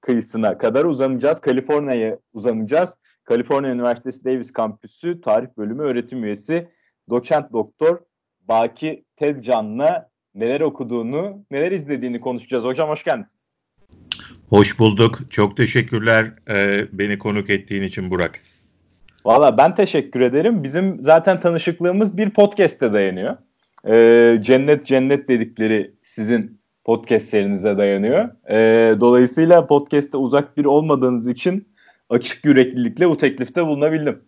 kıyısına kadar uzanacağız. Kaliforniya'ya uzanacağız. Kaliforniya Üniversitesi Davis Kampüsü Tarih Bölümü öğretim üyesi doçent doktor Baki Tezcan'la neler okuduğunu, neler izlediğini konuşacağız. Hocam hoş geldiniz. Hoş bulduk. Çok teşekkürler e, beni konuk ettiğin için Burak. Valla ben teşekkür ederim. Bizim zaten tanışıklığımız bir podcast'te dayanıyor. E, cennet cennet dedikleri sizin podcast serinize dayanıyor. E, dolayısıyla podcast'te uzak bir olmadığınız için açık yüreklilikle bu teklifte bulunabildim.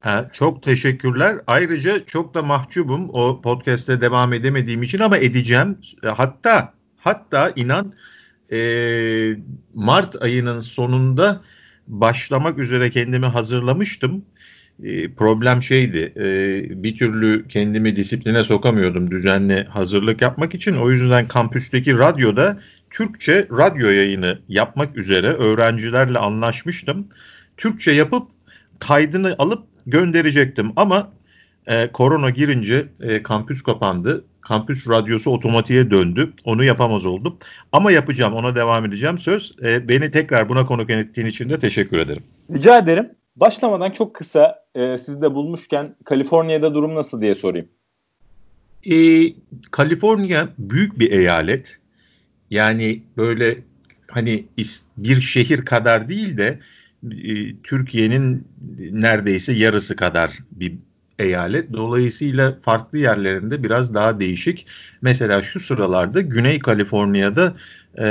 Ha, çok teşekkürler. Ayrıca çok da mahcubum o podcast'te devam edemediğim için ama edeceğim. Hatta hatta inan e, Mart ayının sonunda başlamak üzere kendimi hazırlamıştım. E, problem şeydi e, bir türlü kendimi disipline sokamıyordum düzenli hazırlık yapmak için. O yüzden kampüsteki radyoda Türkçe radyo yayını yapmak üzere öğrencilerle anlaşmıştım. Türkçe yapıp kaydını alıp gönderecektim ama e, korona girince e, kampüs kapandı. Kampüs radyosu otomatiğe döndü. Onu yapamaz oldum. Ama yapacağım, ona devam edeceğim. Söz e, beni tekrar buna konuk ettiğin için de teşekkür ederim. Rica ederim. Başlamadan çok kısa e, sizi de bulmuşken Kaliforniya'da durum nasıl diye sorayım. E, Kaliforniya büyük bir eyalet. Yani böyle hani bir şehir kadar değil de e, Türkiye'nin neredeyse yarısı kadar bir eyalet. Dolayısıyla farklı yerlerinde biraz daha değişik. Mesela şu sıralarda Güney Kaliforniya'da e,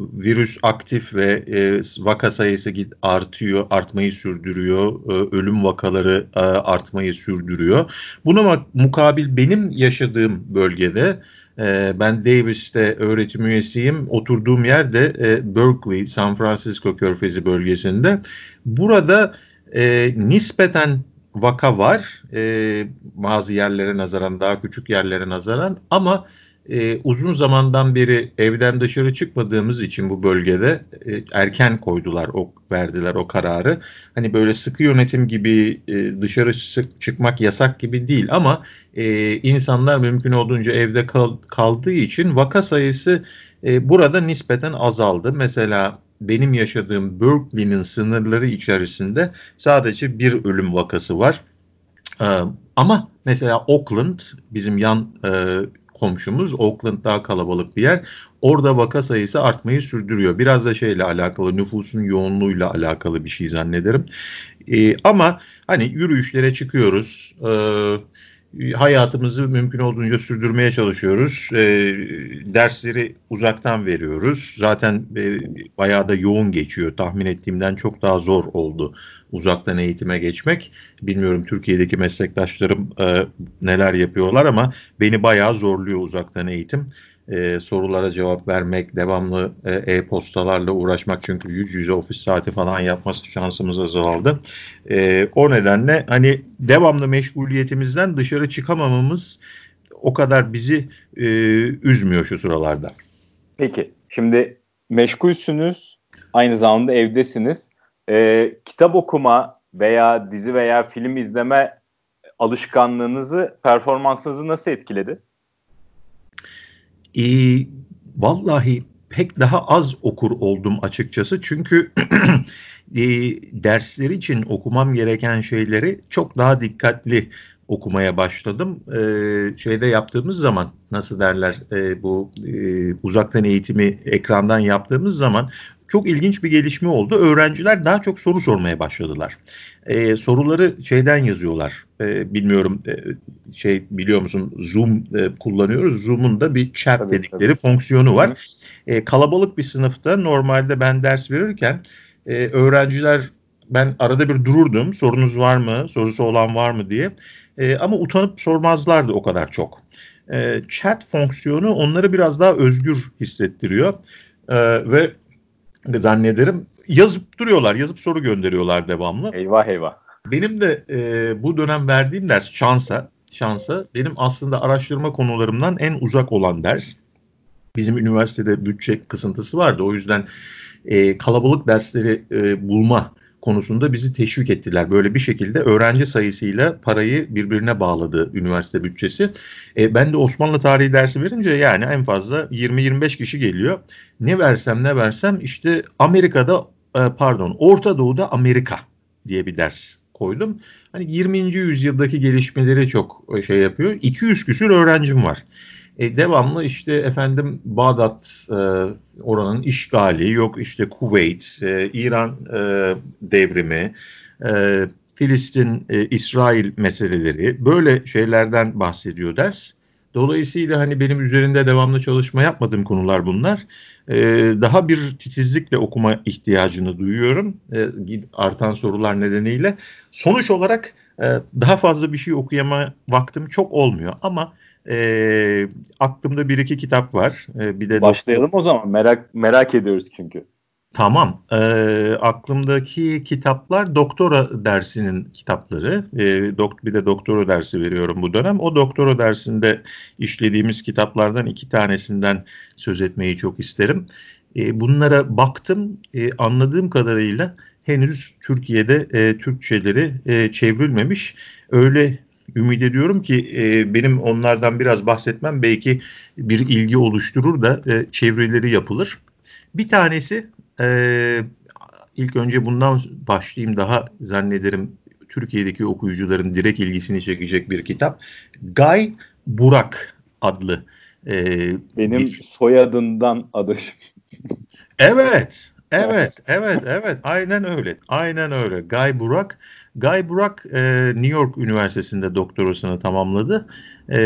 virüs aktif ve e, vaka sayısı artıyor, artmayı sürdürüyor. E, ölüm vakaları e, artmayı sürdürüyor. Buna mukabil benim yaşadığım bölgede e, ben Davis'te öğretim üyesiyim. Oturduğum yerde e, Berkeley, San Francisco Körfezi bölgesinde. Burada e, nispeten vaka var. E, bazı yerlere nazaran, daha küçük yerlere nazaran ama e, uzun zamandan beri evden dışarı çıkmadığımız için bu bölgede e, erken koydular o verdiler o kararı. Hani böyle sıkı yönetim gibi e, dışarı çıkmak yasak gibi değil ama e, insanlar mümkün olduğunca evde kal, kaldığı için vaka sayısı e, burada nispeten azaldı. Mesela benim yaşadığım Berkeley'nin sınırları içerisinde sadece bir ölüm vakası var. Ee, ama mesela Oakland bizim yan e, komşumuz. Oakland daha kalabalık bir yer. Orada vaka sayısı artmayı sürdürüyor. Biraz da şeyle alakalı nüfusun yoğunluğuyla alakalı bir şey zannederim. Ee, ama hani yürüyüşlere çıkıyoruz. Ee, hayatımızı mümkün olduğunca sürdürmeye çalışıyoruz. E, dersleri uzaktan veriyoruz. Zaten e, bayağı da yoğun geçiyor. Tahmin ettiğimden çok daha zor oldu uzaktan eğitime geçmek. Bilmiyorum Türkiye'deki meslektaşlarım e, neler yapıyorlar ama beni bayağı zorluyor uzaktan eğitim e, sorulara cevap vermek, devamlı e, e-postalarla uğraşmak çünkü yüz yüze ofis saati falan yapması şansımız azaldı. E, o nedenle hani devamlı meşguliyetimizden dışarı çıkamamamız o kadar bizi e, üzmüyor şu sıralarda. Peki şimdi meşgulsünüz, aynı zamanda evdesiniz. E, kitap okuma veya dizi veya film izleme alışkanlığınızı, performansınızı nasıl etkiledi? E, vallahi pek daha az okur oldum açıkçası. Çünkü e, dersler için okumam gereken şeyleri çok daha dikkatli okumaya başladım. E, şeyde yaptığımız zaman nasıl derler e, bu e, uzaktan eğitimi ekrandan yaptığımız zaman çok ilginç bir gelişme oldu. Öğrenciler daha çok soru sormaya başladılar. Ee, soruları şeyden yazıyorlar. Ee, bilmiyorum e, şey biliyor musun Zoom e, kullanıyoruz. Zoom'un da bir chat tabii, dedikleri tabii. fonksiyonu var. Ee, kalabalık bir sınıfta normalde ben ders verirken e, öğrenciler ben arada bir dururdum. Sorunuz var mı? Sorusu olan var mı diye. E, ama utanıp sormazlardı o kadar çok. E, chat fonksiyonu onları biraz daha özgür hissettiriyor. E, ve zannederim. Yazıp duruyorlar, yazıp soru gönderiyorlar devamlı. Eyvah eyvah. Benim de e, bu dönem verdiğim ders şansa, şansa benim aslında araştırma konularımdan en uzak olan ders. Bizim üniversitede bütçe kısıntısı vardı. O yüzden e, kalabalık dersleri e, bulma konusunda bizi teşvik ettiler. Böyle bir şekilde öğrenci sayısıyla parayı birbirine bağladı üniversite bütçesi. E, ben de Osmanlı tarihi dersi verince yani en fazla 20-25 kişi geliyor. Ne versem ne versem işte Amerika'da e, pardon Orta Doğu'da Amerika diye bir ders koydum. Hani 20. yüzyıldaki gelişmeleri çok e, şey yapıyor. 200 küsür öğrencim var. E, devamlı işte efendim Bağdat e, oranın işgali, yok işte Kuveyt, e, İran e, devrimi, e, Filistin, e, İsrail meseleleri böyle şeylerden bahsediyor ders. Dolayısıyla hani benim üzerinde devamlı çalışma yapmadığım konular bunlar. Ee, daha bir titizlikle okuma ihtiyacını duyuyorum. Ee, artan sorular nedeniyle. Sonuç olarak e, daha fazla bir şey okuyama vaktim çok olmuyor. Ama e, aklımda bir iki kitap var. E, bir de Başlayalım o zaman. Merak merak ediyoruz çünkü. Tamam. E, aklımdaki kitaplar doktora dersinin kitapları. E, dok, bir de doktora dersi veriyorum bu dönem. O doktora dersinde işlediğimiz kitaplardan iki tanesinden söz etmeyi çok isterim. E, bunlara baktım. E, anladığım kadarıyla henüz Türkiye'de e, Türkçeleri e, çevrilmemiş. Öyle ümit ediyorum ki e, benim onlardan biraz bahsetmem belki bir ilgi oluşturur da e, çevreleri yapılır. Bir tanesi e, ilk önce bundan başlayayım daha zannederim Türkiye'deki okuyucuların direkt ilgisini çekecek bir kitap. Guy Burak adlı. E, Benim bir... soyadından adı. evet, evet, evet, evet. Aynen öyle. Aynen öyle. Guy Burak. Guy Burak e, New York Üniversitesi'nde doktorasını tamamladı e,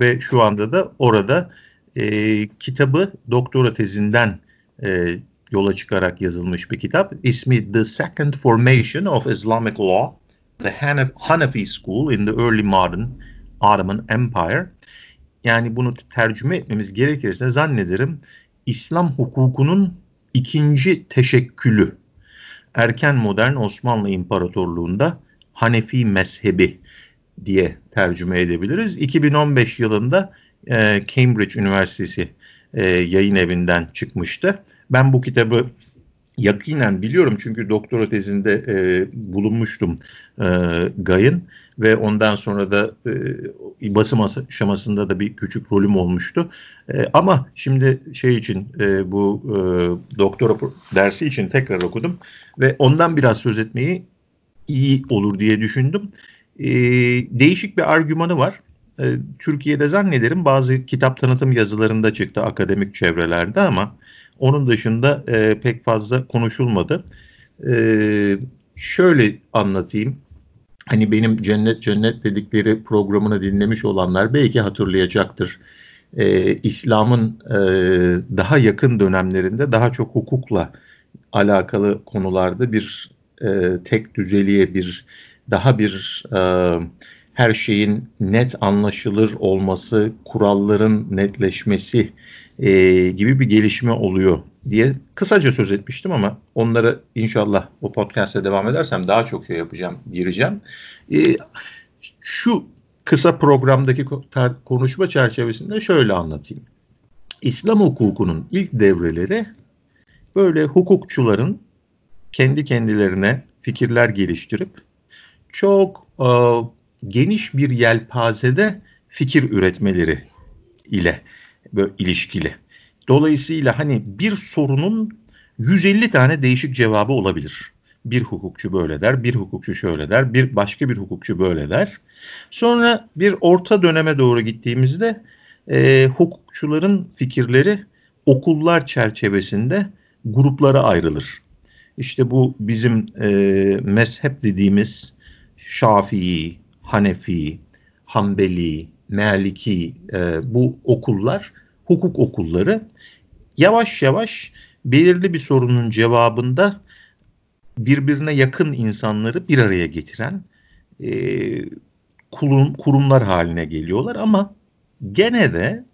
ve şu anda da orada e, kitabı doktora tezinden e, yola çıkarak yazılmış bir kitap. İsmi The Second Formation of Islamic Law, The Hanaf Hanafi School in the Early Modern Ottoman Empire. Yani bunu tercüme etmemiz gerekirse zannederim İslam hukukunun ikinci teşekkülü. Erken modern Osmanlı İmparatorluğu'nda Hanefi mezhebi diye tercüme edebiliriz. 2015 yılında e, Cambridge Üniversitesi e, yayın evinden çıkmıştı. Ben bu kitabı yakinen biliyorum çünkü doktora tezinde e, bulunmuştum e, Gay'ın ve ondan sonra da e, basım aşamasında da bir küçük rolüm olmuştu. E, ama şimdi şey için e, bu e, doktora dersi için tekrar okudum ve ondan biraz söz etmeyi iyi olur diye düşündüm. E, değişik bir argümanı var. E, Türkiye'de zannederim bazı kitap tanıtım yazılarında çıktı akademik çevrelerde ama onun dışında e, pek fazla konuşulmadı. E, şöyle anlatayım. Hani benim cennet cennet dedikleri programını dinlemiş olanlar belki hatırlayacaktır. E, İslam'ın e, daha yakın dönemlerinde daha çok hukukla alakalı konularda bir e, tek düzeliğe bir daha bir e, her şeyin net anlaşılır olması, kuralların netleşmesi e, gibi bir gelişme oluyor diye kısaca söz etmiştim ama onları inşallah o podcast'e devam edersem daha çok şey yapacağım, gireceğim. E, şu kısa programdaki konuşma çerçevesinde şöyle anlatayım. İslam hukukunun ilk devreleri böyle hukukçuların kendi kendilerine fikirler geliştirip çok e, geniş bir yelpazede fikir üretmeleri ile böyle ilişkili. Dolayısıyla hani bir sorunun 150 tane değişik cevabı olabilir. Bir hukukçu böyle der, bir hukukçu şöyle der, bir başka bir hukukçu böyle der. Sonra bir orta döneme doğru gittiğimizde e, hukukçuların fikirleri okullar çerçevesinde gruplara ayrılır. İşte bu bizim e, mezhep dediğimiz Şafii, Hanefi, Hanbeli, Maliki e, bu okullar hukuk okulları yavaş yavaş belirli bir sorunun cevabında birbirine yakın insanları bir araya getiren e, kurum, kurumlar haline geliyorlar ama gene de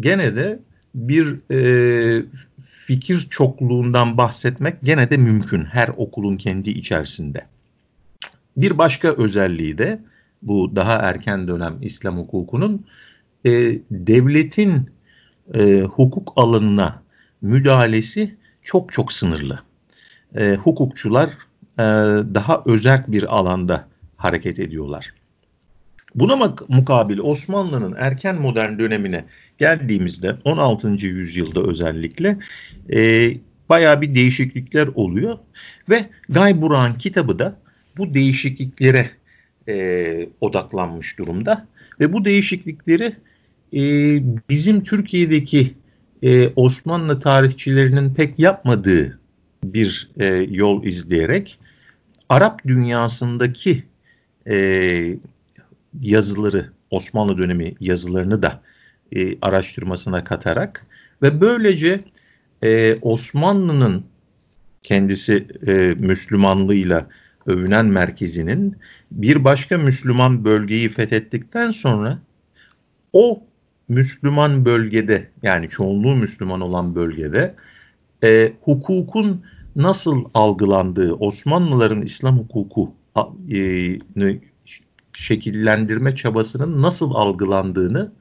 gene de bir e, fikir çokluğundan bahsetmek gene de mümkün her okulun kendi içerisinde. Bir başka özelliği de bu daha erken dönem İslam hukukunun e, devletin e, hukuk alanına müdahalesi çok çok sınırlı. E, hukukçular e, daha özerk bir alanda hareket ediyorlar. Buna mukabil Osmanlı'nın erken modern dönemine geldiğimizde 16. yüzyılda özellikle e, bayağı bir değişiklikler oluyor ve Gay Burak'ın kitabı da bu değişikliklere e, odaklanmış durumda ve bu değişiklikleri e, bizim Türkiye'deki e, Osmanlı tarihçilerinin pek yapmadığı bir e, yol izleyerek Arap dünyasındaki e, yazıları Osmanlı dönemi yazılarını da e, araştırmasına katarak ve böylece e, Osmanlı'nın kendisi e, Müslümanlığıyla övünen merkezinin bir başka Müslüman bölgeyi fethettikten sonra o Müslüman bölgede yani çoğunluğu Müslüman olan bölgede e, hukukun nasıl algılandığı, Osmanlıların İslam hukuku e, şekillendirme çabasının nasıl algılandığını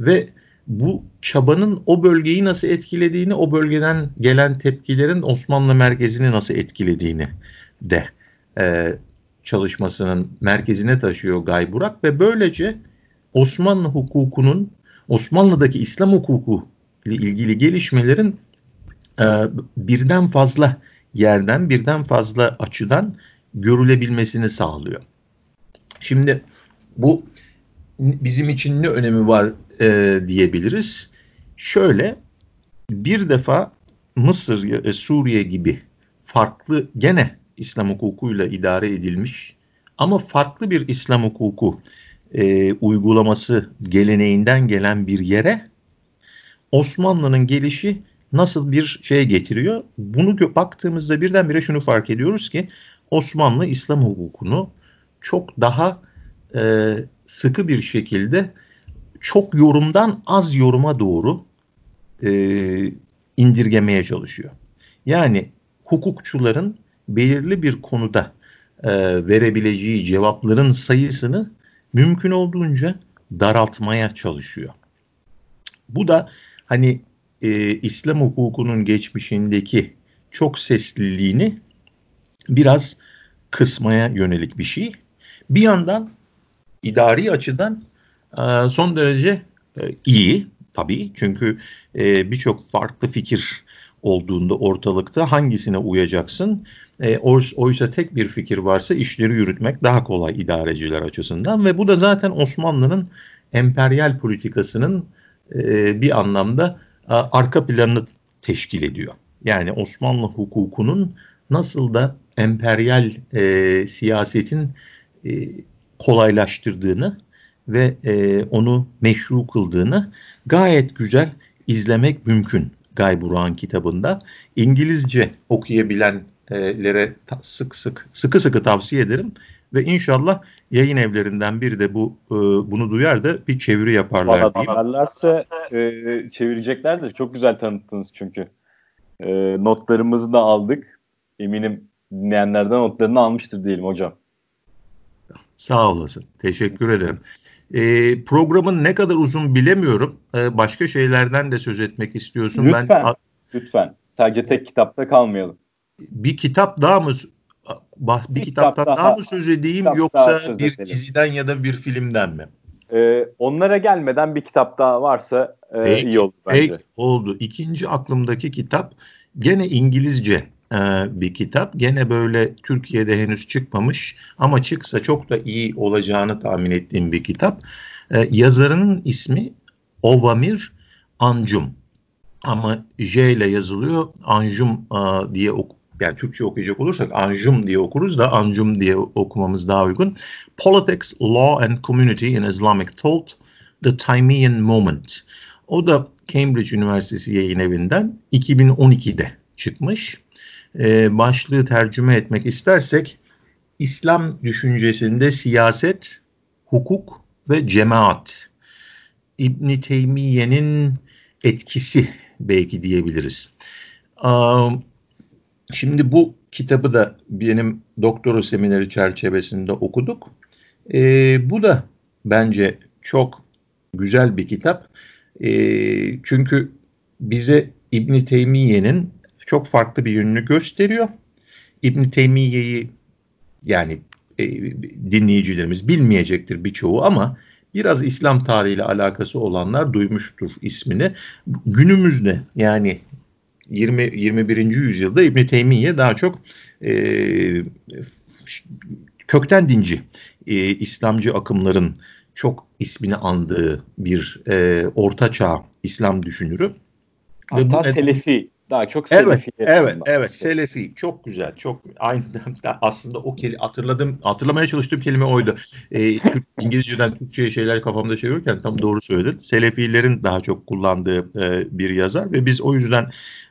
ve bu çabanın o bölgeyi nasıl etkilediğini, o bölgeden gelen tepkilerin Osmanlı merkezini nasıl etkilediğini de e, çalışmasının merkezine taşıyor Gay Burak ve böylece Osmanlı hukukunun, Osmanlı'daki İslam hukuku ile ilgili gelişmelerin e, birden fazla yerden, birden fazla açıdan görülebilmesini sağlıyor. Şimdi bu bizim için ne önemi var e, diyebiliriz. Şöyle bir defa Mısır, e, Suriye gibi farklı gene İslam hukukuyla idare edilmiş ama farklı bir İslam hukuku e, uygulaması geleneğinden gelen bir yere Osmanlı'nın gelişi nasıl bir şey getiriyor? Bunu baktığımızda birdenbire şunu fark ediyoruz ki Osmanlı İslam hukukunu çok daha e, sıkı bir şekilde çok yorumdan az yoruma doğru e, indirgemeye çalışıyor. Yani hukukçuların belirli bir konuda e, verebileceği cevapların sayısını mümkün olduğunca daraltmaya çalışıyor. Bu da hani e, İslam hukukunun geçmişindeki çok sesliliğini biraz kısmaya yönelik bir şey. Bir yandan idari açıdan e, son derece e, iyi tabii çünkü e, birçok farklı fikir olduğunda ortalıkta hangisine uyacaksın? E, oysa tek bir fikir varsa işleri yürütmek daha kolay idareciler açısından ve bu da zaten Osmanlı'nın emperyal politikasının e, bir anlamda e, arka planını teşkil ediyor. Yani Osmanlı hukukunun nasıl da emperyal e, siyasetin e, kolaylaştırdığını ve e, onu meşru kıldığını gayet güzel izlemek mümkün Guy Burak'ın kitabında. İngilizce okuyabilenlere sık sık sıkı sıkı tavsiye ederim ve inşallah yayın evlerinden biri de bu e, bunu duyar da bir çeviri yaparlar Valla duyarlarsa e, çevireceklerdir. Çok güzel tanıttınız çünkü. E, notlarımızı da aldık. Eminim dinleyenlerden notlarını almıştır diyelim hocam. Sağ olasın. Teşekkür ederim. E, programın ne kadar uzun bilemiyorum. E, başka şeylerden de söz etmek istiyorsun. Lütfen. Ben, lütfen. Sadece tek kitapta kalmayalım. Bir kitap daha mı bir, bir kitaptan kitap daha, daha mı söz edeyim yoksa söz bir edelim. diziden ya da bir filmden mi? Ee, onlara gelmeden bir kitap daha varsa e, peki, iyi olur bence. Peki, oldu. İkinci aklımdaki kitap gene İngilizce e, bir kitap. Gene böyle Türkiye'de henüz çıkmamış ama çıksa çok da iyi olacağını tahmin ettiğim bir kitap. E, yazarının ismi Ovamir Ancum ama J ile yazılıyor. Anjum e, diye ok yani Türkçe okuyacak olursak Anjum diye okuruz da Anjum diye okumamız daha uygun. Politics, Law and Community in Islamic Thought, The Timean Moment. O da Cambridge Üniversitesi yayın evinden 2012'de çıkmış e, başlığı tercüme etmek istersek İslam düşüncesinde siyaset, hukuk ve cemaat İbn Teymiye'nin etkisi belki diyebiliriz. Um, şimdi bu kitabı da benim doktora semineri çerçevesinde okuduk. E, bu da bence çok güzel bir kitap. E, çünkü bize İbn Teymiye'nin çok farklı bir yönünü gösteriyor. İbn Teymiye'yi yani e, dinleyicilerimiz bilmeyecektir birçoğu ama biraz İslam tarihiyle alakası olanlar duymuştur ismini. Günümüzde yani 20 21. yüzyılda İbn Teymiye daha çok e, kökten dinci e, İslamcı akımların çok ismini andığı bir e, orta çağ İslam düşünürü. Hatta bu, Selefi daha çok Selefi. Evet, evet, evet, Selefi. Çok güzel. Çok aynı aslında o kelime hatırladım. Hatırlamaya çalıştığım kelime oydu. Ee, Türk, İngilizceden Türkçe'ye şeyler kafamda çevirirken tam doğru söyledin. Selefilerin daha çok kullandığı e, bir yazar ve biz o yüzden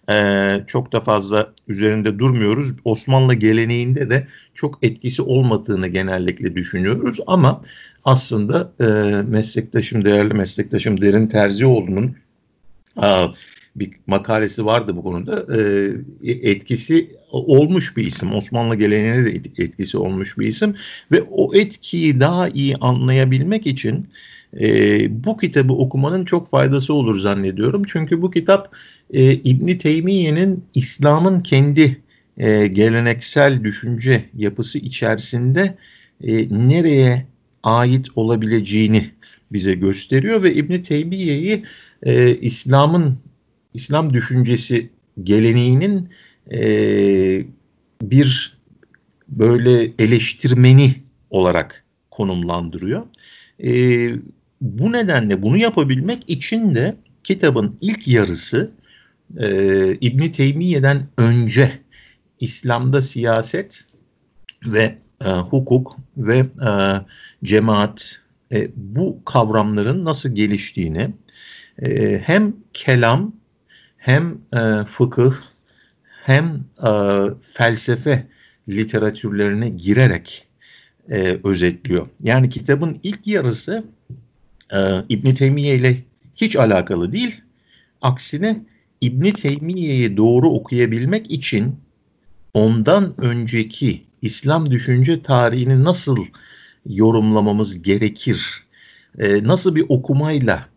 e, çok da fazla üzerinde durmuyoruz. Osmanlı geleneğinde de çok etkisi olmadığını genellikle düşünüyoruz ama aslında e, meslektaşım, değerli meslektaşım Derin Terzioğlu'nun bir makalesi vardı bu konuda. E, etkisi olmuş bir isim. Osmanlı geleneğine de etkisi olmuş bir isim. Ve o etkiyi daha iyi anlayabilmek için e, bu kitabı okumanın çok faydası olur zannediyorum. Çünkü bu kitap e, İbni Teymiye'nin İslam'ın kendi e, geleneksel düşünce yapısı içerisinde e, nereye ait olabileceğini bize gösteriyor ve İbni Teymiye'yi e, İslam'ın İslam düşüncesi geleneğinin e, bir böyle eleştirmeni olarak konumlandırıyor. E, bu nedenle bunu yapabilmek için de kitabın ilk yarısı e, İbn Teymiye'den önce İslam'da siyaset ve e, hukuk ve e, cemaat e, bu kavramların nasıl geliştiğini e, hem kelam hem e, fıkıh hem e, felsefe literatürlerine girerek e, özetliyor. Yani kitabın ilk yarısı e, İbn Teymiye ile hiç alakalı değil. Aksine İbn Teymiye'yi doğru okuyabilmek için ondan önceki İslam düşünce tarihini nasıl yorumlamamız gerekir? E, nasıl bir okumayla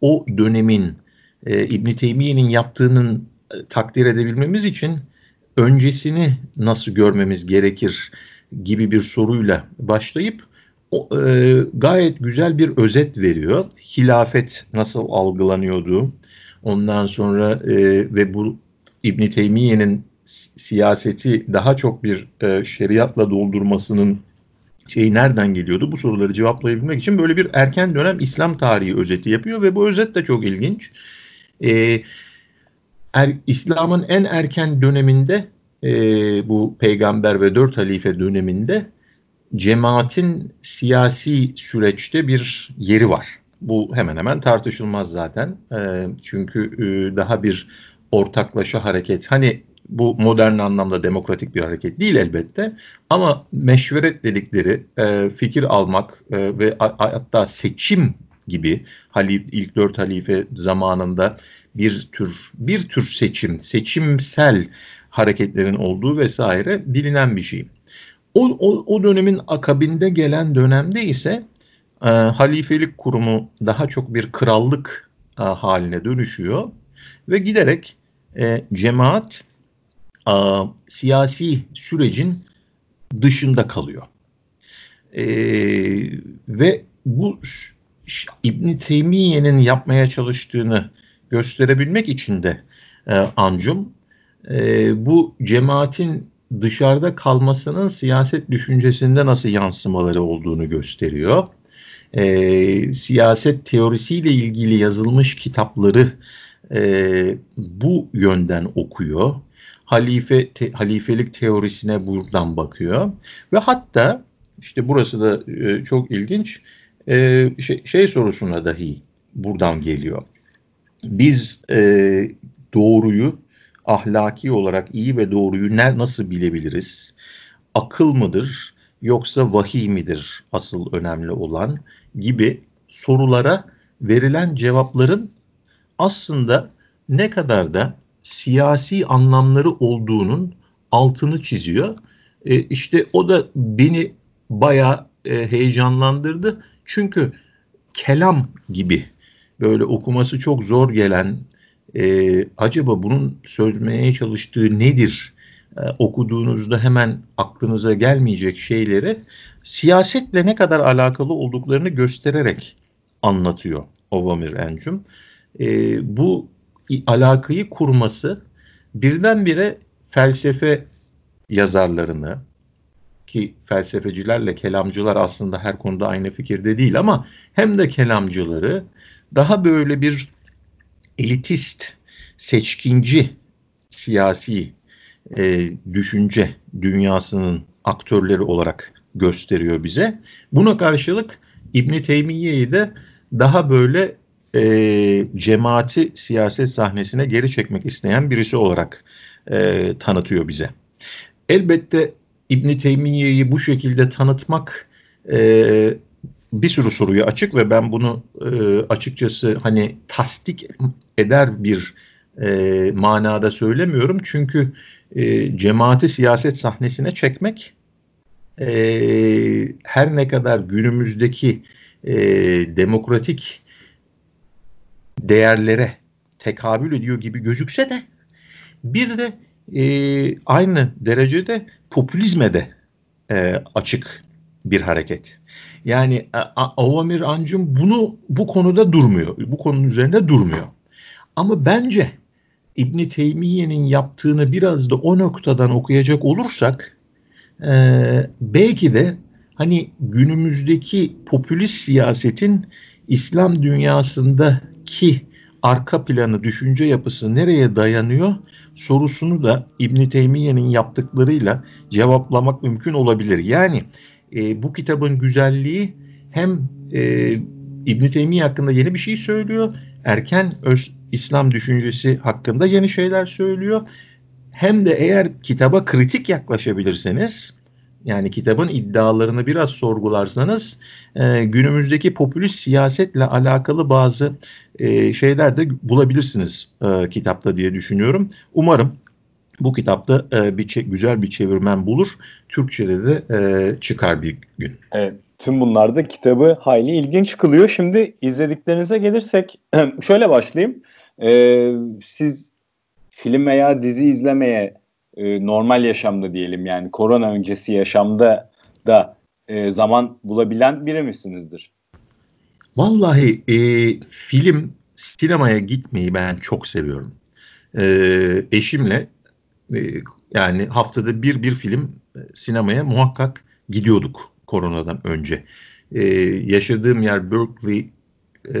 o dönemin e, İbn Teymiye'nin yaptığının e, takdir edebilmemiz için öncesini nasıl görmemiz gerekir gibi bir soruyla başlayıp o, e, gayet güzel bir özet veriyor. Hilafet nasıl algılanıyordu? Ondan sonra e, ve bu İbn Teymiye'nin siyaseti daha çok bir e, şeriatla doldurmasının şeyi nereden geliyordu? Bu soruları cevaplayabilmek için böyle bir erken dönem İslam tarihi özeti yapıyor ve bu özet de çok ilginç. E, er, İslam'ın en erken döneminde e, bu peygamber ve dört halife döneminde cemaatin siyasi süreçte bir yeri var. Bu hemen hemen tartışılmaz zaten. E, çünkü e, daha bir ortaklaşa hareket. Hani bu modern anlamda demokratik bir hareket değil elbette. Ama meşveret dedikleri e, fikir almak e, ve hatta seçim gibi halif, ilk dört halife zamanında bir tür bir tür seçim, seçimsel hareketlerin olduğu vesaire bilinen bir şey. O, o, o dönemin akabinde gelen dönemde ise e, halifelik kurumu daha çok bir krallık e, haline dönüşüyor ve giderek e, cemaat e, siyasi sürecin dışında kalıyor. E, ve bu İbn Teymiye'nin yapmaya çalıştığını gösterebilmek için de e, Ancum e, bu cemaatin dışarıda kalmasının siyaset düşüncesinde nasıl yansımaları olduğunu gösteriyor. E, siyaset teorisiyle ilgili yazılmış kitapları e, bu yönden okuyor. Halife te, halifelik teorisine buradan bakıyor ve hatta işte burası da e, çok ilginç e, şey, şey sorusuna dahi buradan geliyor. Biz e, doğruyu ahlaki olarak iyi ve doğruyu ne, nasıl bilebiliriz? Akıl mıdır yoksa vahiy midir asıl önemli olan gibi sorulara verilen cevapların aslında ne kadar da siyasi anlamları olduğunun altını çiziyor. E, işte o da beni bayağı e, heyecanlandırdı. Çünkü kelam gibi böyle okuması çok zor gelen e, acaba bunun sözmeye çalıştığı nedir e, okuduğunuzda hemen aklınıza gelmeyecek şeyleri siyasetle ne kadar alakalı olduklarını göstererek anlatıyor Ovamir Encüm. E, bu alakayı kurması birdenbire felsefe yazarlarını ki felsefecilerle kelamcılar aslında her konuda aynı fikirde değil ama hem de kelamcıları daha böyle bir elitist, seçkinci siyasi e, düşünce dünyasının aktörleri olarak gösteriyor bize. Buna karşılık İbn Teymiye'yi de daha böyle e, cemaati siyaset sahnesine geri çekmek isteyen birisi olarak e, tanıtıyor bize. Elbette İbn Teymiye'yi bu şekilde tanıtmak e, bir sürü soruyu açık ve ben bunu e, açıkçası hani tasdik eder bir e, manada söylemiyorum. Çünkü e, cemaati siyaset sahnesine çekmek e, her ne kadar günümüzdeki e, demokratik değerlere tekabül ediyor gibi gözükse de bir de e, aynı derecede popülizme de e, açık bir hareket. Yani Avamir Ancım bunu bu konuda durmuyor. Bu konunun üzerinde durmuyor. Ama bence İbn Teymiye'nin yaptığını biraz da o noktadan okuyacak olursak e, belki de hani günümüzdeki popülist siyasetin İslam dünyasındaki arka planı, düşünce yapısı nereye dayanıyor sorusunu da İbn Teymiye'nin yaptıklarıyla cevaplamak mümkün olabilir. Yani e, bu kitabın güzelliği hem e, İbn Teymiye hakkında yeni bir şey söylüyor, erken öz İslam düşüncesi hakkında yeni şeyler söylüyor. Hem de eğer kitaba kritik yaklaşabilirseniz yani kitabın iddialarını biraz sorgularsanız e, günümüzdeki popülist siyasetle alakalı bazı e, şeyler de bulabilirsiniz e, kitapta diye düşünüyorum. Umarım bu kitapta e, bir güzel bir çevirmen bulur. Türkçe'de de e, çıkar bir gün. Evet. Tüm bunlar da kitabı hayli ilginç kılıyor. Şimdi izlediklerinize gelirsek şöyle başlayayım. Ee, siz film veya dizi izlemeye e, normal yaşamda diyelim yani korona öncesi yaşamda da e, zaman bulabilen biri misinizdir? Vallahi e, film sinemaya gitmeyi ben çok seviyorum. E, eşimle e, yani haftada bir bir film e, sinemaya muhakkak gidiyorduk koronadan önce. E, yaşadığım yer Berkeley e,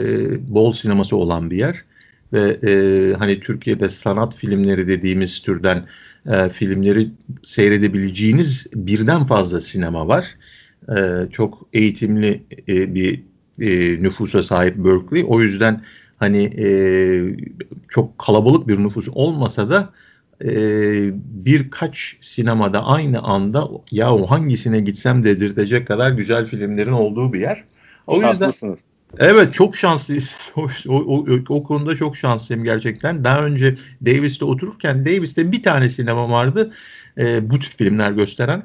bol sineması olan bir yer ve e, hani Türkiye'de sanat filmleri dediğimiz türden e, filmleri seyredebileceğiniz birden fazla sinema var. E, çok eğitimli e, bir e, nüfusa sahip Berkeley. O yüzden hani e, çok kalabalık bir nüfus olmasa da e, birkaç sinemada aynı anda ya hangisine gitsem dedirtecek kadar güzel filmlerin olduğu bir yer. O yüzden Evet çok şanslıyız. O, o, o, konuda çok şanslıyım gerçekten. Daha önce Davis'te otururken Davis'te bir tane sinema vardı. E, bu tip filmler gösteren.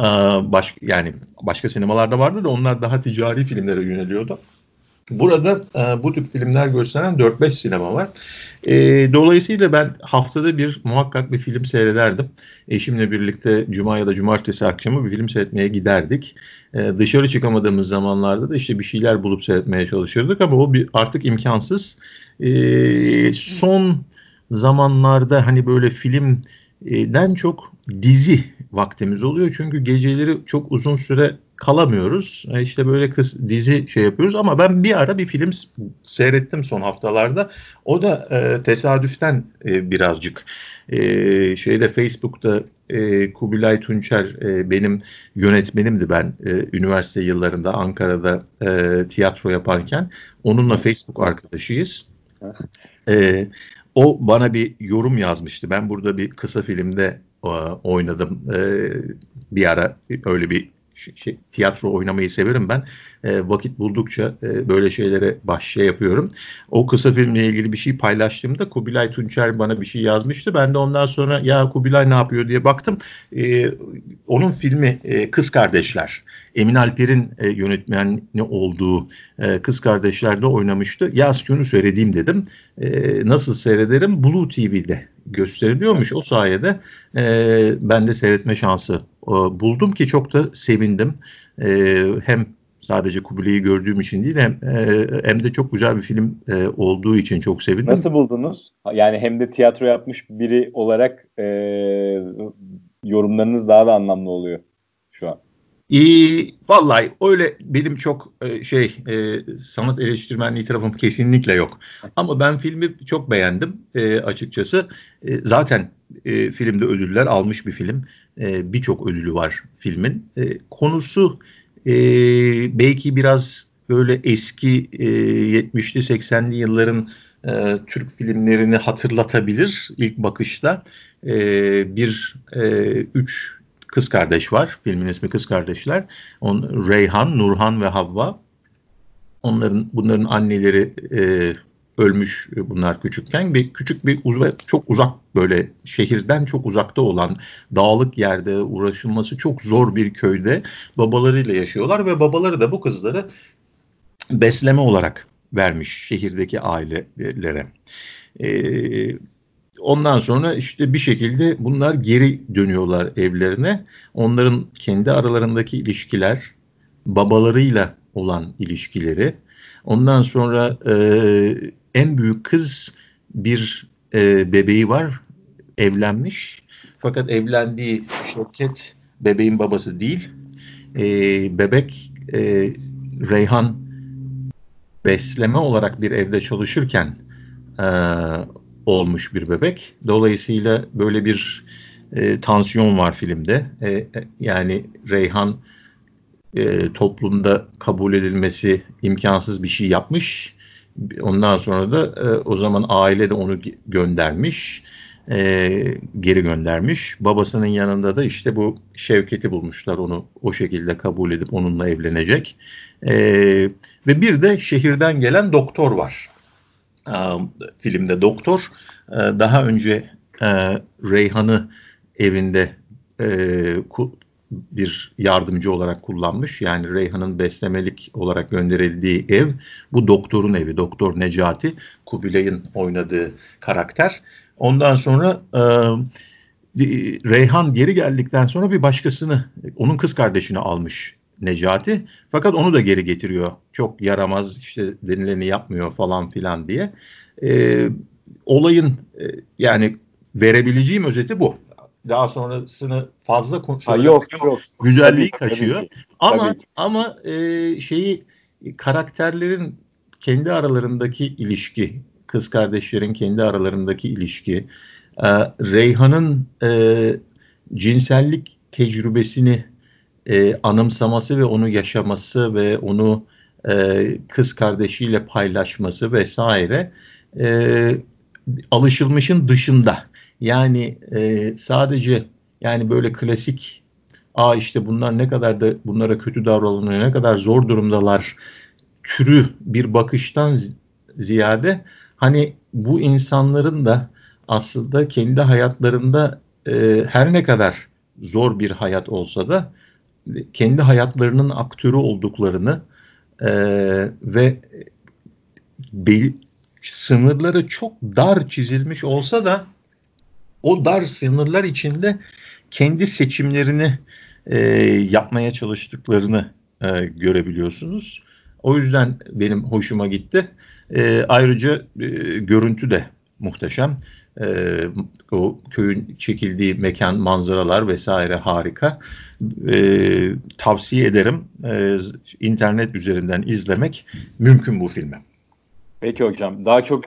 E, baş, yani başka sinemalarda vardı da onlar daha ticari filmlere yöneliyordu. Burada e, bu tip filmler gösteren 4-5 sinema var. E, dolayısıyla ben haftada bir muhakkak bir film seyrederdim. Eşimle birlikte cuma ya da cumartesi akşamı bir film seyretmeye giderdik. E, dışarı çıkamadığımız zamanlarda da işte bir şeyler bulup seyretmeye çalışırdık ama o bir artık imkansız. E, son zamanlarda hani böyle filmden çok dizi vaktimiz oluyor. Çünkü geceleri çok uzun süre kalamıyoruz. E, işte böyle kız dizi şey yapıyoruz ama ben bir ara bir film seyrettim son haftalarda. O da e, tesadüften e, birazcık e, şeyde Facebook'ta e, Kubilay Tunçer e, benim yönetmenimdi ben e, üniversite yıllarında Ankara'da e, tiyatro yaparken onunla Facebook arkadaşıyız. E, o bana bir yorum yazmıştı. Ben burada bir kısa filmde e, oynadım. E, bir ara öyle bir şey, tiyatro oynamayı severim ben. E, vakit buldukça e, böyle şeylere baş şey yapıyorum. O kısa filmle ilgili bir şey paylaştığımda Kubilay Tunçer bana bir şey yazmıştı. Ben de ondan sonra ya Kubilay ne yapıyor diye baktım. E, onun filmi e, Kız Kardeşler. Emin Alper'in e, yönetmeni olduğu e, Kız Kardeşler'de oynamıştı. Yaz şunu söylediğim dedim. E, nasıl seyrederim? Blue TV'de gösteriliyormuş. O sayede e, ben de seyretme şansı buldum ki çok da sevindim. E, hem sadece Kubilay'ı gördüğüm için değil hem, e, hem de çok güzel bir film e, olduğu için çok sevindim. Nasıl buldunuz? Yani hem de tiyatro yapmış biri olarak e, yorumlarınız daha da anlamlı oluyor şu an. İyi, vallahi öyle benim çok e, şey e, sanat eleştirmenliği tarafım kesinlikle yok. Ama ben filmi çok beğendim e, açıkçası. E, zaten e, filmde ödüller almış bir film. E, Birçok ödülü var filmin. E, konusu e, belki biraz böyle eski e, 70'li 80'li yılların e, Türk filmlerini hatırlatabilir ilk bakışta. E, bir e, üç kız kardeş var. Filmin ismi Kız Kardeşler. On, Reyhan, Nurhan ve Havva. Onların bunların anneleri e, ölmüş bunlar küçükken ve küçük bir uz çok uzak böyle şehirden çok uzakta olan dağlık yerde uğraşılması çok zor bir köyde babalarıyla yaşıyorlar ve babaları da bu kızları besleme olarak vermiş şehirdeki ailelere. Ee, Ondan sonra işte bir şekilde bunlar geri dönüyorlar evlerine. Onların kendi aralarındaki ilişkiler, babalarıyla olan ilişkileri. Ondan sonra e, en büyük kız bir e, bebeği var, evlenmiş. Fakat evlendiği Şevket bebeğin babası değil. E, bebek e, Reyhan besleme olarak bir evde çalışırken e, olmuş bir bebek. Dolayısıyla böyle bir e, tansiyon var filmde. E, e, yani Reyhan e, toplumda kabul edilmesi imkansız bir şey yapmış. Ondan sonra da e, o zaman aile de onu göndermiş. E, geri göndermiş. Babasının yanında da işte bu Şevket'i bulmuşlar onu o şekilde kabul edip onunla evlenecek. E, ve bir de şehirden gelen doktor var filmde doktor. Daha önce Reyhan'ı evinde bir yardımcı olarak kullanmış. Yani Reyhan'ın beslemelik olarak gönderildiği ev bu doktorun evi. Doktor Necati Kubilay'ın oynadığı karakter. Ondan sonra Reyhan geri geldikten sonra bir başkasını, onun kız kardeşini almış Necati. Fakat onu da geri getiriyor. Çok yaramaz işte denileni yapmıyor falan filan diye. E, olayın e, yani verebileceğim özeti bu. Daha sonrasını fazla konuşuyor. Yok yok. Güzelliği tabii, kaçıyor. Tabii ama tabii ama e, şeyi karakterlerin kendi aralarındaki ilişki, kız kardeşlerin kendi aralarındaki ilişki, e, Reyhan'ın e, cinsellik tecrübesini e, anımsaması ve onu yaşaması ve onu e, kız kardeşiyle paylaşması vesaire e, alışılmışın dışında. Yani e, sadece yani böyle klasik aa işte bunlar ne kadar da bunlara kötü davranılıyor, ne kadar zor durumdalar türü bir bakıştan ziyade hani bu insanların da aslında kendi hayatlarında e, her ne kadar zor bir hayat olsa da kendi hayatlarının aktörü olduklarını e, ve be, sınırları çok dar çizilmiş olsa da o dar sınırlar içinde kendi seçimlerini e, yapmaya çalıştıklarını e, görebiliyorsunuz. O yüzden benim hoşuma gitti. E, ayrıca e, görüntü de muhteşem. E, o köyün çekildiği mekan, manzaralar vesaire harika. E, tavsiye ederim. E, internet üzerinden izlemek mümkün bu filmi. Peki hocam. Daha çok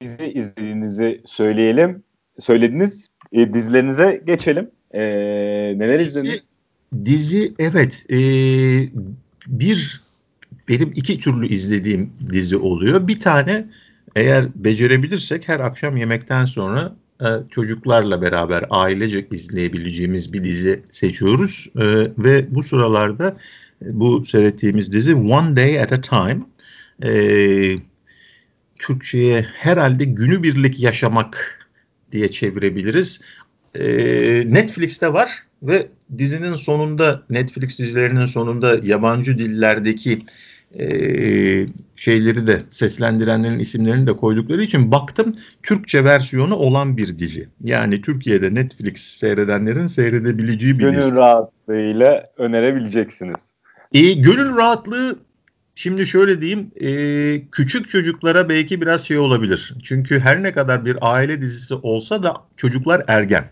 dizi izlediğinizi söyleyelim. Söylediniz. E, dizilerinize geçelim. E, neler dizi, izlediniz? Dizi evet. E, bir benim iki türlü izlediğim dizi oluyor. Bir tane eğer becerebilirsek her akşam yemekten sonra e, çocuklarla beraber ailecek izleyebileceğimiz bir dizi seçiyoruz. E, ve bu sıralarda bu seyrettiğimiz dizi One Day at a Time. E, Türkçe'ye herhalde günübirlik yaşamak diye çevirebiliriz. E, Netflix'te var ve dizinin sonunda Netflix dizilerinin sonunda yabancı dillerdeki e, şeyleri de seslendirenlerin isimlerini de koydukları için baktım Türkçe versiyonu olan bir dizi. Yani Türkiye'de Netflix seyredenlerin seyredebileceği bir Gönül dizi. rahatlığıyla önerebileceksiniz. E, gönül rahatlığı şimdi şöyle diyeyim e, küçük çocuklara belki biraz şey olabilir. Çünkü her ne kadar bir aile dizisi olsa da çocuklar ergen.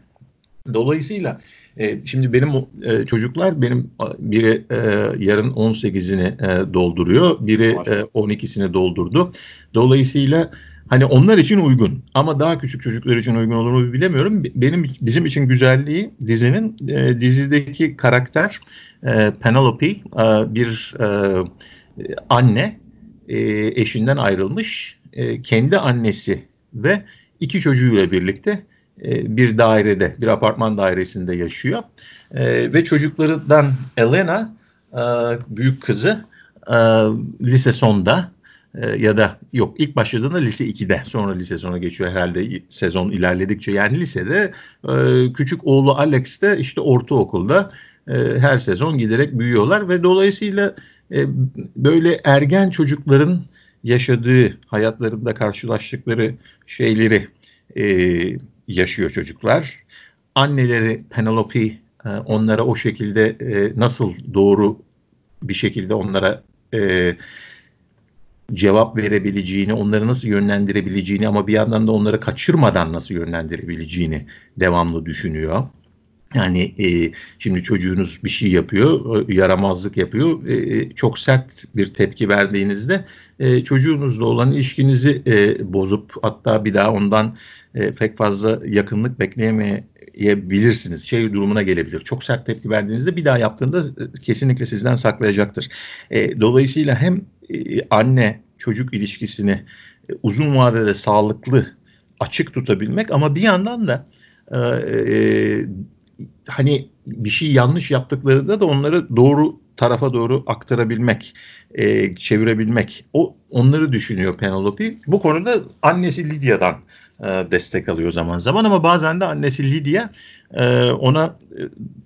Dolayısıyla e, şimdi benim e, çocuklar benim biri e, yarın 18'ini e, dolduruyor, biri e, 12'sini doldurdu. Dolayısıyla hani onlar için uygun ama daha küçük çocuklar için uygun olur mu bilemiyorum. Benim bizim için güzelliği dizinin e, dizideki karakter e, Penelope e, bir e, anne e, eşinden ayrılmış, e, kendi annesi ve iki çocuğuyla birlikte e, bir dairede, bir apartman dairesinde yaşıyor. E, ve çocuklarından Elena, e, büyük kızı, lise sonda ya da yok ilk başladığında lise 2'de sonra lise sona geçiyor herhalde sezon ilerledikçe yani lisede küçük oğlu Alex de işte ortaokulda her sezon giderek büyüyorlar ve dolayısıyla böyle ergen çocukların yaşadığı hayatlarında karşılaştıkları şeyleri yaşıyor çocuklar. Anneleri Penelope e, onlara o şekilde e, nasıl doğru bir şekilde onlara e, cevap verebileceğini, onları nasıl yönlendirebileceğini ama bir yandan da onları kaçırmadan nasıl yönlendirebileceğini devamlı düşünüyor. Yani e, şimdi çocuğunuz bir şey yapıyor, yaramazlık yapıyor. E, çok sert bir tepki verdiğinizde e, çocuğunuzla olan ilişkinizi e, bozup hatta bir daha ondan e, pek fazla yakınlık bekleyemeyebilirsiniz. Şey durumuna gelebilir. Çok sert tepki verdiğinizde bir daha yaptığında e, kesinlikle sizden saklayacaktır. E, dolayısıyla hem e, anne çocuk ilişkisini e, uzun vadede sağlıklı açık tutabilmek ama bir yandan da e, e, hani bir şey yanlış yaptıklarında da onları doğru tarafa doğru aktarabilmek, e, çevirebilmek. O onları düşünüyor Penelope. Bu konuda annesi Lydia'dan e, destek alıyor zaman zaman ama bazen de annesi Lydia e, ona e,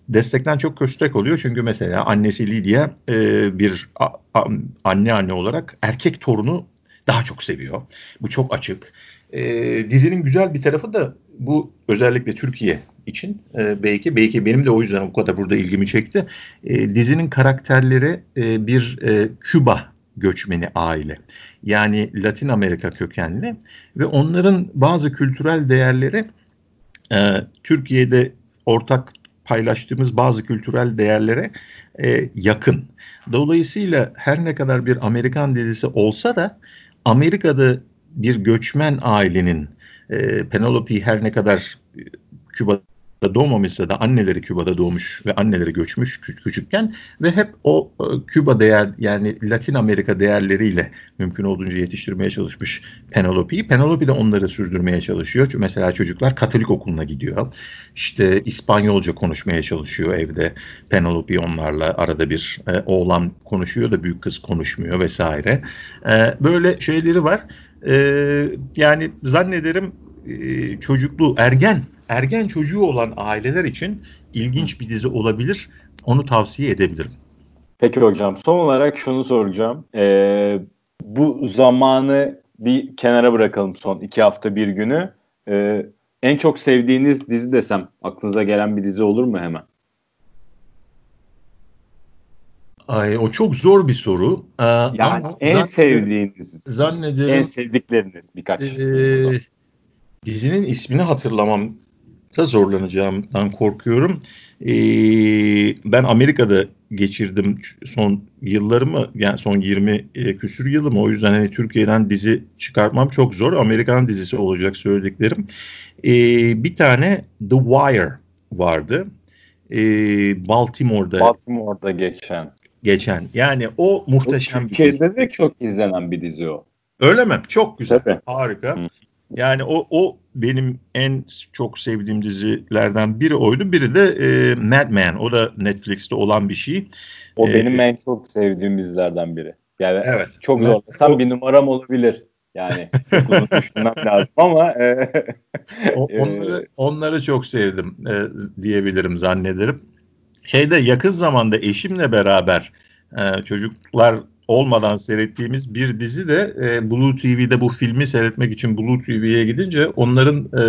destekten çok köstek oluyor. Çünkü mesela annesi Lydia e, bir a, a, anne anne olarak erkek torunu daha çok seviyor. Bu çok açık. E, dizinin güzel bir tarafı da bu özellikle Türkiye için e, belki belki benim de o yüzden bu kadar burada ilgimi çekti. E, dizinin karakterleri e, bir e, Küba göçmeni aile. Yani Latin Amerika kökenli ve onların bazı kültürel değerleri e, Türkiye'de ortak paylaştığımız bazı kültürel değerlere e, yakın. Dolayısıyla her ne kadar bir Amerikan dizisi olsa da Amerika'da bir göçmen ailenin e, Penelope her ne kadar Küba doğmamışsa da anneleri Küba'da doğmuş ve anneleri göçmüş küçükken ve hep o e, Küba değer yani Latin Amerika değerleriyle mümkün olduğunca yetiştirmeye çalışmış Penelope'yi. Penelope de onları sürdürmeye çalışıyor. Mesela çocuklar Katolik okuluna gidiyor. İşte İspanyolca konuşmaya çalışıyor evde. Penelope onlarla arada bir e, oğlan konuşuyor da büyük kız konuşmuyor vesaire. E, böyle şeyleri var. E, yani zannederim e, çocukluğu ergen ergen çocuğu olan aileler için ilginç bir dizi olabilir. Onu tavsiye edebilirim. Peki hocam son olarak şunu soracağım. Ee, bu zamanı bir kenara bırakalım son iki hafta bir günü. Ee, en çok sevdiğiniz dizi desem aklınıza gelen bir dizi olur mu hemen? Ay, o çok zor bir soru. Ee, yani en sevdiğiniz, zannederim, en sevdikleriniz birkaç. E, dizinin ismini hatırlamam da zorlanacağımdan korkuyorum. Ee, ben Amerika'da geçirdim son yıllarımı yani son 20 e, küsür yılımı o yüzden hani Türkiye'den dizi çıkartmam çok zor. Amerikan dizisi olacak söylediklerim. Ee, bir tane The Wire vardı. Ee, Baltimore'da. Baltimore'da geçen. Geçen. Yani o muhteşem o, bir dizi. Türkiye'de de çok izlenen bir dizi o. Öyle mi? Çok güzel. Tabii. Harika. Hı. Yani o o benim en çok sevdiğim dizilerden biri oydu. Biri de e, Mad Men. O da Netflix'te olan bir şey. O Ee, benim en çok sevdiğim dizilerden biri. Yani Evet. çok Ben- zorlasam o- bir numaram olabilir. Yani çok uzun düşünmem lazım ama e, Ee, onları onları çok sevdim e, diyebilirim zannederim. Şeyde yakın zamanda eşimle beraber e, çocuklar olmadan seyrettiğimiz bir dizi de e, Blue TV'de bu filmi seyretmek için Blue TV'ye gidince onların e,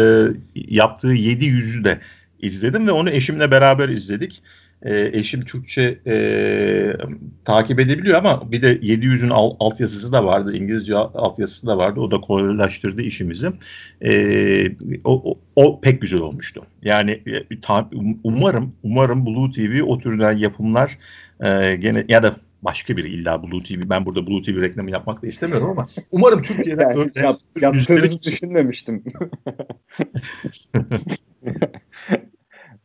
yaptığı 700'ü de izledim ve onu eşimle beraber izledik. E, eşim Türkçe e, takip edebiliyor ama bir de 700'ün al, altyazısı da vardı, İngilizce al- altyazısı da vardı. O da kolaylaştırdı işimizi. E, o, o, o pek güzel olmuştu. Yani e, ta- umarım umarım Blue TV o türden yapımlar e, gene ya da başka bir illa Blue TV ben burada Blue TV reklamı yapmak da istemiyorum ama umarım Türkiye'de yani öyle yap, yaptığınızı düşünmemiştim.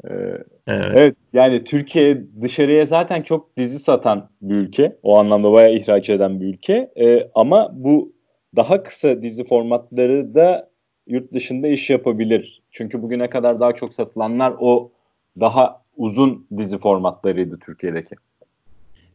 Ee, Evet. Evet yani Türkiye dışarıya zaten çok dizi satan bir ülke. O anlamda bayağı ihraç eden bir ülke. Ee, ama bu daha kısa dizi formatları da yurt dışında iş yapabilir. Çünkü bugüne kadar daha çok satılanlar o daha uzun dizi formatlarıydı Türkiye'deki.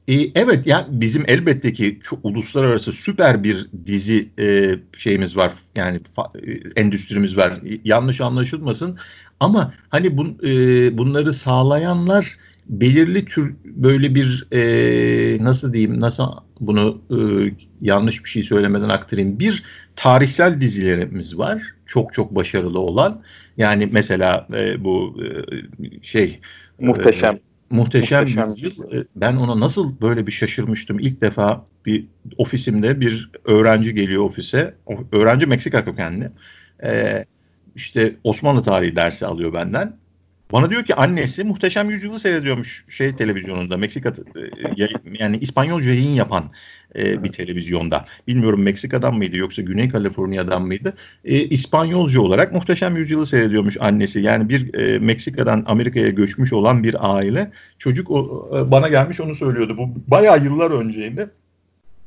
E, evet yani bizim elbette ki çok uluslararası süper bir dizi e, şeyimiz var. Yani fa- e, endüstrimiz var. Yanlış anlaşılmasın. Ama hani bun, e, bunları sağlayanlar belirli tür böyle bir e, nasıl diyeyim nasıl bunu e, yanlış bir şey söylemeden aktarayım. Bir tarihsel dizilerimiz var. Çok çok başarılı olan. Yani mesela e, bu e, şey Muhteşem. Muhteşem, Muhteşem Yüzyıl. E, Ben ona nasıl böyle bir şaşırmıştım. İlk defa bir ofisimde bir öğrenci geliyor ofise. O- Öğrenci Meksika kökenli. Ee, işte Osmanlı tarihi dersi alıyor benden. Bana diyor ki annesi Muhteşem Yüzyıl'ı seyrediyormuş şey televizyonunda. Meksika e, yani İspanyolca yayın yapan e, bir televizyonda. Bilmiyorum Meksika'dan mıydı yoksa Güney Kaliforniya'dan mıydı? E, İspanyolca olarak Muhteşem Yüzyıl'ı seyrediyormuş annesi. Yani bir e, Meksika'dan Amerika'ya göçmüş olan bir aile. Çocuk o, e, bana gelmiş onu söylüyordu. Bu bayağı yıllar önceydi.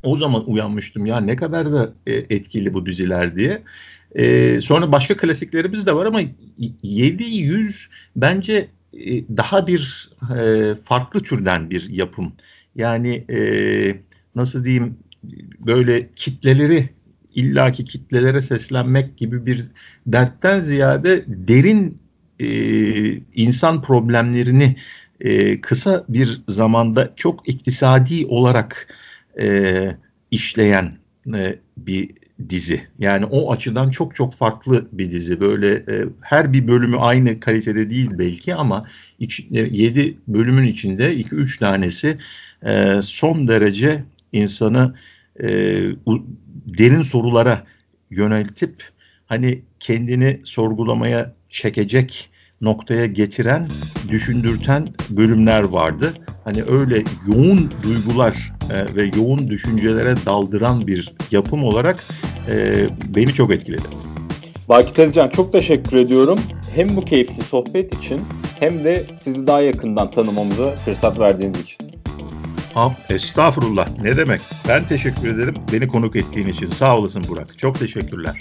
O zaman uyanmıştım ya ne kadar da e, etkili bu diziler diye. E, sonra başka klasiklerimiz de var ama y- 700 bence e, daha bir e, farklı türden bir yapım. Yani e, nasıl diyeyim böyle kitleleri illaki kitlelere seslenmek gibi bir dertten ziyade derin e, insan problemlerini e, kısa bir zamanda çok iktisadi olarak e, işleyen e, bir dizi. Yani o açıdan çok çok farklı bir dizi. Böyle e, her bir bölümü aynı kalitede değil belki ama 7 bölümün içinde 2-3 tanesi e, son derece insanı e, derin sorulara yöneltip hani kendini sorgulamaya çekecek noktaya getiren, düşündürten bölümler vardı. Hani öyle yoğun duygular e, ve yoğun düşüncelere daldıran bir yapım olarak e, beni çok etkiledi. Baki Tezcan çok teşekkür ediyorum. Hem bu keyifli sohbet için hem de sizi daha yakından tanımamıza fırsat verdiğiniz için. Ha, estağfurullah ne demek. Ben teşekkür ederim beni konuk ettiğin için. Sağ olasın Burak. Çok teşekkürler.